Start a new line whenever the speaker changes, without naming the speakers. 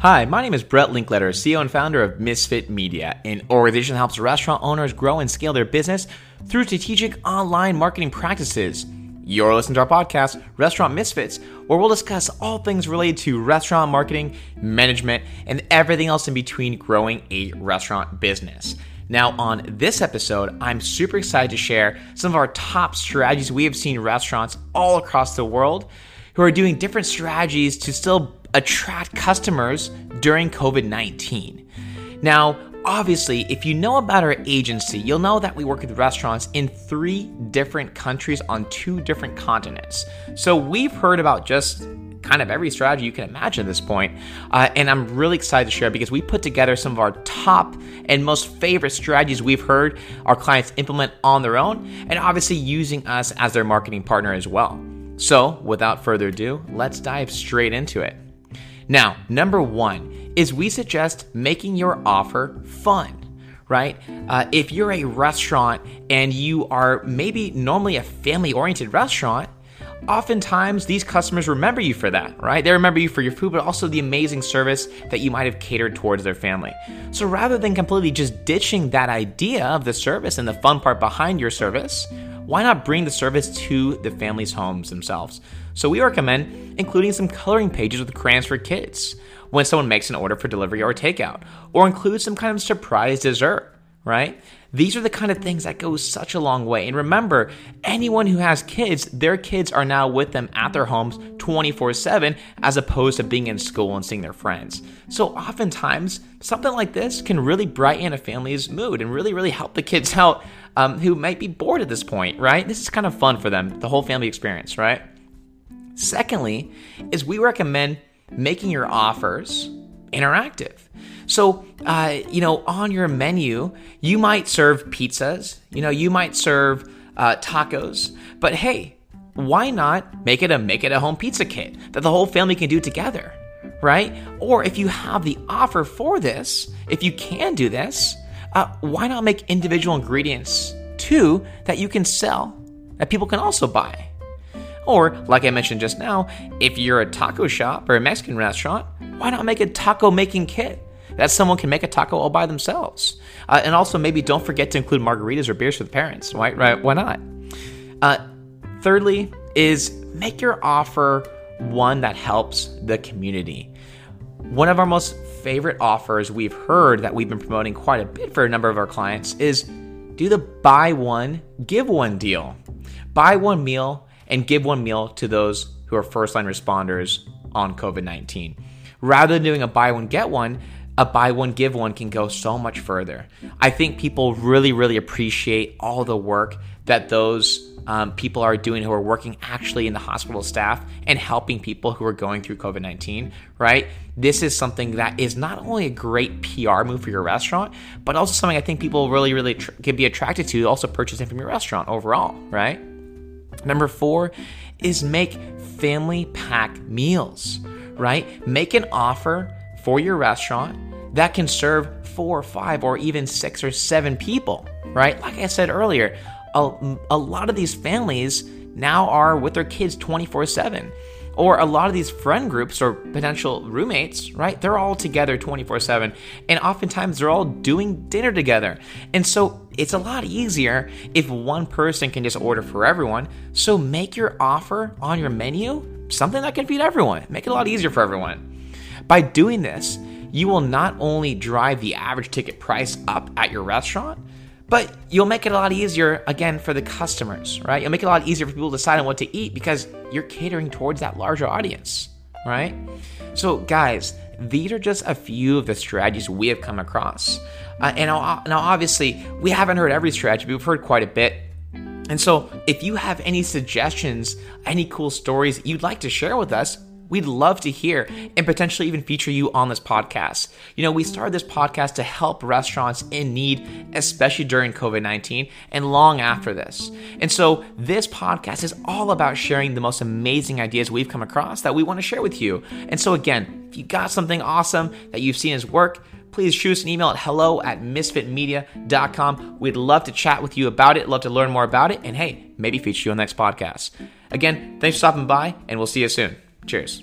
Hi, my name is Brett Linkletter, CEO and founder of Misfit Media, an organization that helps restaurant owners grow and scale their business through strategic online marketing practices. You're listening to our podcast, Restaurant Misfits, where we'll discuss all things related to restaurant marketing, management, and everything else in between growing a restaurant business. Now, on this episode, I'm super excited to share some of our top strategies we have seen restaurants all across the world who are doing different strategies to still attract customers during COVID 19. Now, obviously, if you know about our agency, you'll know that we work with restaurants in three different countries on two different continents. So we've heard about just kind of every strategy you can imagine at this point. Uh, and I'm really excited to share because we put together some of our top and most favorite strategies we've heard our clients implement on their own, and obviously using us as their marketing partner as well. So, without further ado, let's dive straight into it. Now, number one is we suggest making your offer fun right? Uh, if you're a restaurant and you are maybe normally a family oriented restaurant, oftentimes these customers remember you for that, right? They remember you for your food, but also the amazing service that you might have catered towards their family. So rather than completely just ditching that idea of the service and the fun part behind your service, why not bring the service to the family's homes themselves? So we recommend including some coloring pages with crayons for kids when someone makes an order for delivery or takeout, or include some kind of surprise dessert, right? These are the kind of things that go such a long way. And remember, anyone who has kids, their kids are now with them at their homes 24 7 as opposed to being in school and seeing their friends. So oftentimes, something like this can really brighten a family's mood and really, really help the kids out um, who might be bored at this point, right? This is kind of fun for them, the whole family experience, right? Secondly, is we recommend making your offers interactive. So, uh, you know, on your menu, you might serve pizzas, you know, you might serve uh, tacos, but hey, why not make it a make it a home pizza kit that the whole family can do together, right? Or if you have the offer for this, if you can do this, uh, why not make individual ingredients too that you can sell that people can also buy? Or, like I mentioned just now, if you're a taco shop or a Mexican restaurant, why not make a taco making kit? That someone can make a taco all by themselves. Uh, and also, maybe don't forget to include margaritas or beers for the parents, right? Right? Why not? Uh, thirdly, is make your offer one that helps the community. One of our most favorite offers we've heard that we've been promoting quite a bit for a number of our clients is do the buy one, give one deal. Buy one meal, and give one meal to those who are first line responders on COVID 19. Rather than doing a buy one, get one, a buy one, give one can go so much further. I think people really, really appreciate all the work that those um, people are doing who are working actually in the hospital staff and helping people who are going through COVID 19, right? This is something that is not only a great PR move for your restaurant, but also something I think people really, really tr- can be attracted to also purchasing from your restaurant overall, right? Number four is make family pack meals, right? Make an offer for your restaurant that can serve four, five, or even six or seven people, right? Like I said earlier, a, a lot of these families now are with their kids 24 7 or a lot of these friend groups or potential roommates, right? They're all together 24 7. And oftentimes they're all doing dinner together. And so it's a lot easier if one person can just order for everyone. So make your offer on your menu something that can feed everyone. Make it a lot easier for everyone. By doing this, you will not only drive the average ticket price up at your restaurant, but you'll make it a lot easier again for the customers, right? You'll make it a lot easier for people to decide on what to eat because you're catering towards that larger audience, right? So, guys, these are just a few of the strategies we have come across. Uh, and now, now, obviously, we haven't heard every strategy, but we've heard quite a bit. And so, if you have any suggestions, any cool stories you'd like to share with us, We'd love to hear and potentially even feature you on this podcast. You know, we started this podcast to help restaurants in need, especially during COVID 19 and long after this. And so, this podcast is all about sharing the most amazing ideas we've come across that we want to share with you. And so, again, if you got something awesome that you've seen as work, please shoot us an email at hello at misfitmedia.com. We'd love to chat with you about it, love to learn more about it, and hey, maybe feature you on the next podcast. Again, thanks for stopping by, and we'll see you soon. Cheers.